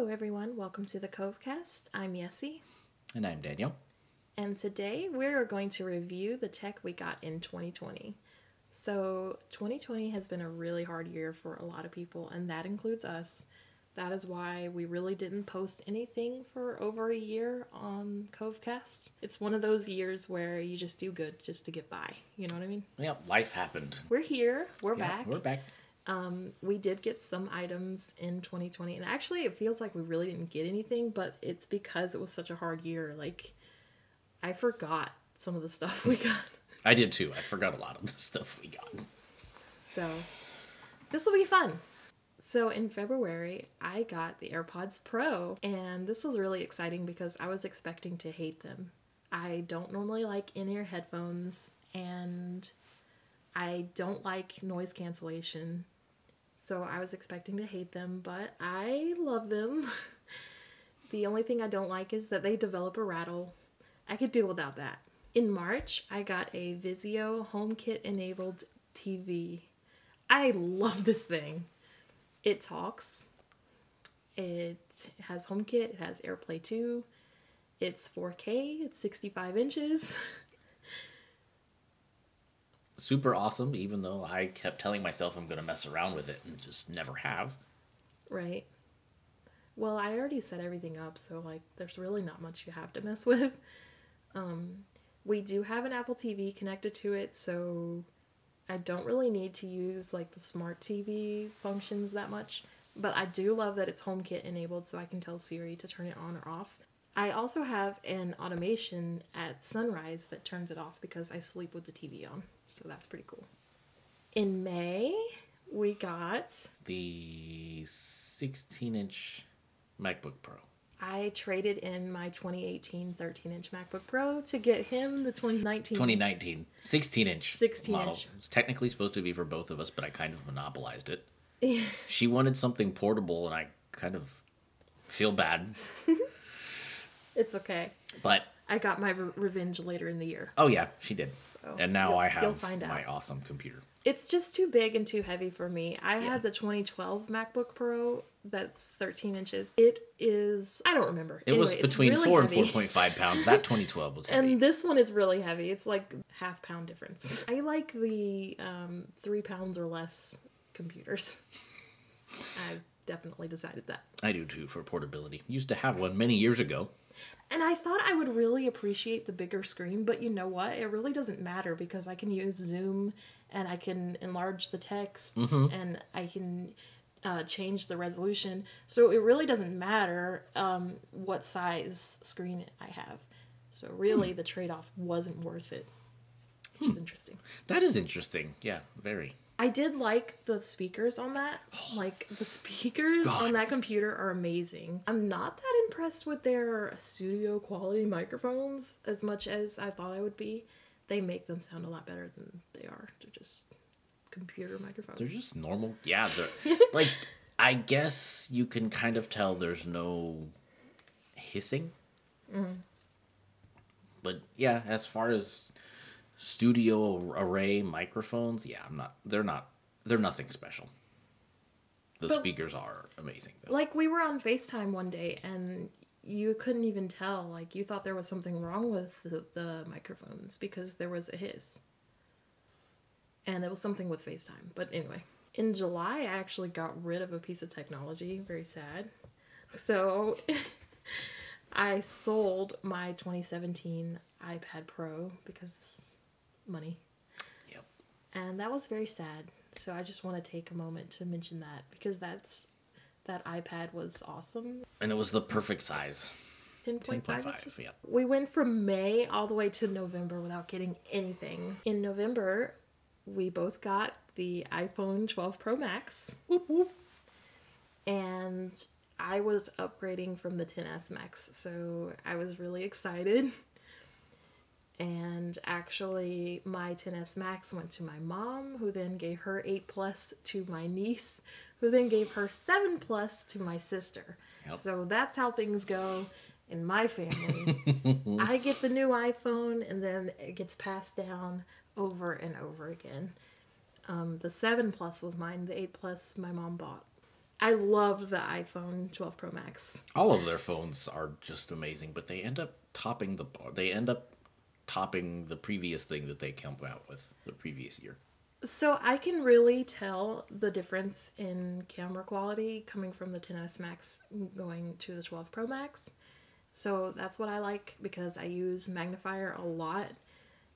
Hello, everyone. Welcome to the Kove Kast. I'm Yessie, And I'm Daniel. and today we're going to review the tech we got in 2020. So, 2020 has been a really hard year for a lot of people, and that includes us. That is why we really didn't post anything for over a year on Kove Kast. It's one of those years where you just do good just to get by. You know what I mean? Yeah, life happened. We're here. We're Yeah, back. We're back. Um, we did get some items in 2020 and actually it feels like we really didn't get anything but it's because it was such a hard year like i forgot some of the stuff we got I did too. I forgot a lot of the stuff we got. so this will be fun so in february i got the airpods pro and this was really exciting because i was expecting to hate them i don't normally like in-ear headphones and i don't like noise cancellation So I was expecting to hate them, but I love them. the only thing I don't like is that they develop a rattle. I could do without that. In March, I got a Vizio HomeKit enabled TV. I love this thing. It talks. It has HomeKit, it has AirPlay 2. It's 4K, it's 65 inches. Super awesome, even though I kept telling myself I'm going to mess around with it and just never have. Right. Well, I already set everything up, so like there's really not much you have to mess with. Um we do have an Apple TV connected to it, so I don't really need to use like the smart TV functions that much, but I do love that it's HomeKit enabled so I can tell Siri to turn it on or off. I also have an automation at sunrise that turns it off because I sleep with the TV on. So that's pretty cool. In May, we got The 16 inch MacBook Pro. I traded in my 2018 13 inch MacBook Pro to get him the 2019. 2019, 16 inch. 16 model. inch. It's technically supposed to be for both of us, but I kind of monopolized it. she wanted something portable, and I kind of feel bad. It's okay. But I got my re- revenge later in the year. oh yeah, she did. So, and now I have my awesome computer. It's just too big and too heavy for me. I had the 2012 MacBook Pro that's 13 inches. It is, I don't remember. It was Anyway, it's between really four heavy. and 4.5 pounds. That 2012 was heavy. And this one is really heavy. It's like half pound difference. I like the um, three pounds or less computers. I've definitely decided that. I do too for portability. Used to have one many years ago. And I thought I would really appreciate the bigger screen, but you know what? It really doesn't matter because I can use Zoom and I can enlarge the text and I can uh, change the resolution. So it really doesn't matter um, what size screen I have. So really, the trade off wasn't worth it, which is interesting. That is interesting. Yeah, very. I did like the speakers on that. Oh, like the speakers God. on that computer are amazing. I'm not that impressed with their studio quality microphones as much as I thought I would be. They make them sound a lot better than they are. They're just computer microphones. They're just normal. Yeah, they're like I guess you can kind of tell there's no hissing. Mm-hmm. But yeah, as far as studio array microphones, yeah, I'm not. They're not. They're nothing special. The But- speakers are amazing though. like we were on FaceTime one day and you couldn't even tell. Like you thought there was something wrong with the, the microphones because there was a hiss. And it was something with FaceTime. But anyway, in July, I actually got rid of a piece of technology. Very sad. So I sold my 2017 iPad Pro because money. Yep. And that was very sad. So I just want to take a moment to mention that because that's that iPad was awesome. And it was the perfect size. 10.5 10.5, inches. yeah. We went from May all the way to November without getting anything. In November, we both got the iPhone 12 Pro Max. And I was upgrading from the 10s Max, so I was really excited. And actually, my 10s Max went to my mom, who then gave her 8 Plus to my niece, who then gave her 7 Plus to my sister. Yep. So that's how things go in my family. I get the new iPhone, and then it gets passed down over and over again. Um, the 7 Plus was mine, the 8 Plus my mom bought. I love the iPhone 12 Pro Max. All of their phones are just amazing, but they end up topping the bar. They end up topping the previous thing that they came out with the previous year. So I can really tell the difference in camera quality coming from the 10s Max going to the 12 Pro Max. So that's what I like because I use magnifier a lot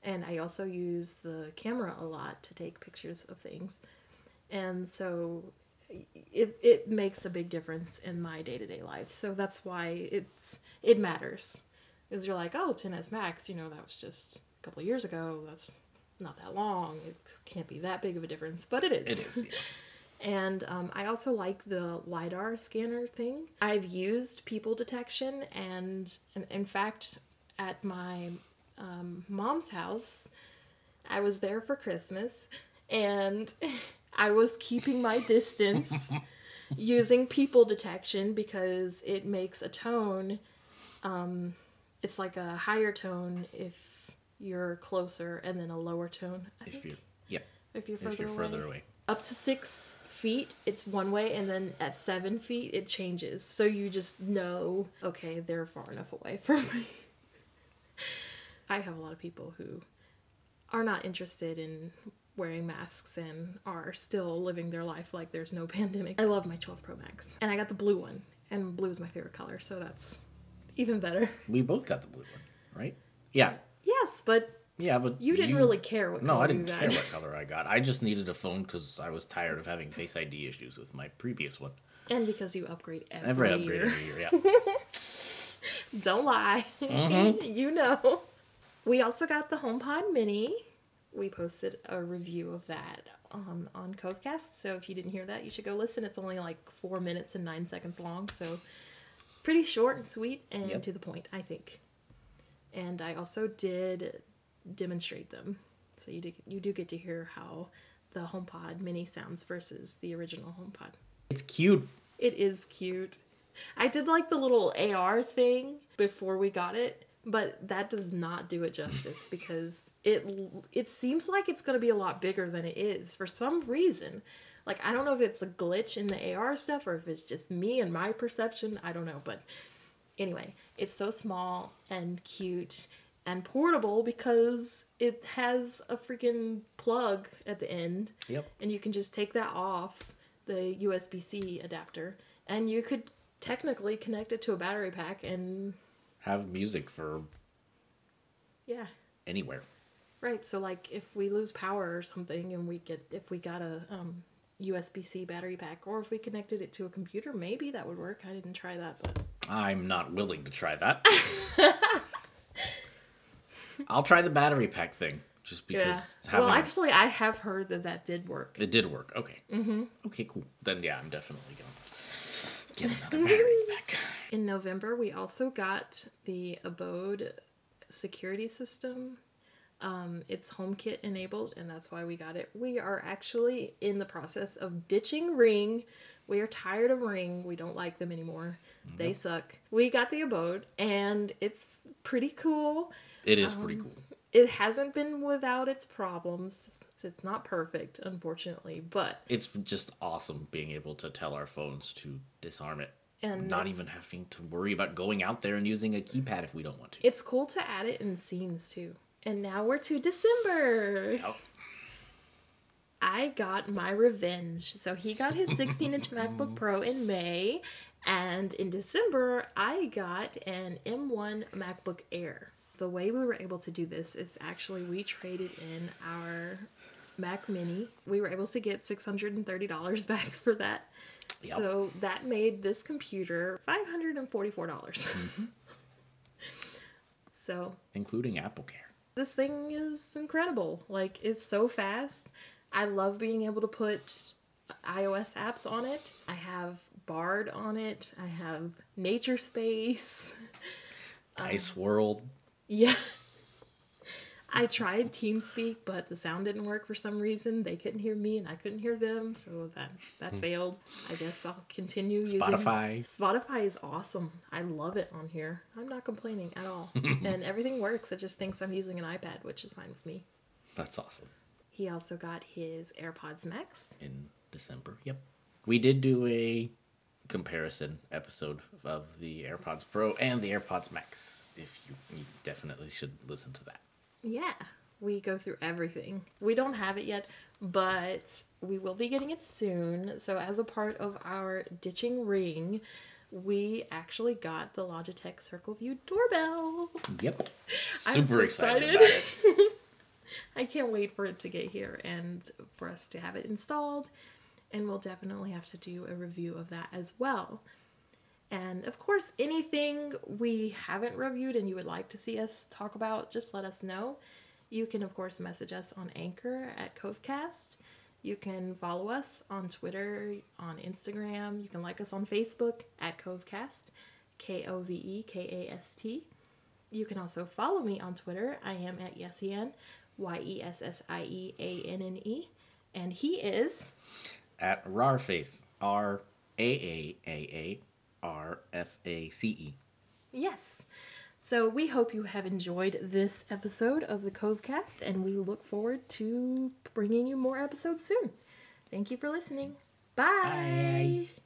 and I also use the camera a lot to take pictures of things. And so it it makes a big difference in my day-to-day life. So that's why it's it matters. Cuz you're like, "Oh, 10s Max, you know, that was just a couple of years ago. That's not that long. It can't be that big of a difference, but it is. It is. Yeah. And um, I also like the LiDAR scanner thing. I've used people detection, and, and in fact, at my um, mom's house, I was there for Christmas, and I was keeping my distance using people detection because it makes a tone. Um, it's like a higher tone if you're closer, and then a lower tone. I If think, you, yeah, if you're further if you're away further away. up to six feet it's one way and then at seven feet it changes. So you just know okay they're far enough away from me. I have a lot of people who are not interested in wearing masks and are still living their life like there's no pandemic. I love my 12 pro max and i got the blue one and blue is my favorite color so that's even better We both got the blue one, right? Yeah, yes but yeah, but you didn't really care what No, color I didn't you got. care what color I got. I just needed a phone because I was tired of having Face ID issues with my previous one. and because you upgrade every, Every upgrade year every year, yeah. Don't lie. you know. We also got the HomePod Mini. We posted a review of that um, on Kove Kast. So if you didn't hear that, you should go listen. It's only like four minutes and nine seconds long. So pretty short and sweet and Yep. to the point, I think. And I also did demonstrate them. So you do, you do get to hear how the HomePod Mini sounds versus the original HomePod. It's cute. It is cute. I did like the little AR thing before we got it, but that does not do it justice because it it seems like it's going to be a lot bigger than it is for some reason. Like I don't know if it's a glitch in the AR stuff or if it's just me and my perception, I don't know, but anyway, it's so small and cute and portable because it has a freaking plug at the end Yep. and you can just take that off the USB-C adapter and you could technically connect it to a battery pack and Have music for yeah anywhere. right so like if we lose power or something and we get if we got a um, USB-C battery pack or if we connected it to a computer maybe that would work I didn't try that but I'm not willing to try that. I'll try the battery pack thing just because yeah having well actually I have heard that that did work it did work. Okay. Mm-hmm. Okay, cool. Then yeah, I'm definitely gonna get another battery pack. In November, we also got the Abode security system. Um, it's HomeKit enabled, and that's why we got it. We are actually in the process of ditching Ring. We are tired of Ring. We don't like them anymore. They suck. We got the Abode, and it's pretty cool. It is pretty cool. It hasn't been without its problems. It's not perfect, unfortunately, but It's just awesome being able to tell our phones to disarm it. And not even having to worry about going out there and using a keypad if we don't want to. it's cool to add it in scenes too. And now we're to December. Oh, I got my revenge. So he got his 16 inch MacBook Pro in May, and in December, I got an M1 MacBook Air. The way we were able to do this is actually we traded in our Mac Mini. We were able to get $630 back for that. Yep. So that made this computer $544. Mm-hmm. so including Apple Care. This thing is incredible. Like it's so fast. I love being able to put iOS apps on it. I have Bard on it. I have Nature Space. Dice World. Yeah. I tried TeamSpeak, but the sound didn't work for some reason. They couldn't hear me and I couldn't hear them, so that that hmm. failed. I guess I'll continue using Spotify. Spotify is awesome. I love it on here. I'm not complaining at all. and everything works. It just thinks I'm using an iPad, which is fine with me. That's awesome. He also got his AirPods Max. In December. Yep. We did do a comparison episode of the AirPods Pro and the AirPods Max. If you, you definitely should listen to that. Yeah, we go through everything. We don't have it yet, but we will be getting it soon. So, as a part of our ditching ring, we actually got the Logitech Circle View doorbell. Yep. Super so excited, about it. I can't wait for it to get here and for us to have it installed. And we'll definitely have to do a review of that as well. And of course, anything we haven't reviewed and you would like to see us talk about, just let us know. You can, of course, message us on Anchor at Kove Kast. You can follow us on Twitter, on Instagram. You can like us on Facebook at Kove Kast, K O V E K A S T. You can also follow me on Twitter. I am at YessieAnne, Y E S S I E A N N E. And he is. At Rarface. R A A A A R F A C E. Yes. So we hope you have enjoyed this episode of the Kove Kast, and we look forward to bringing you more episodes soon. Thank you for listening. Bye. Bye.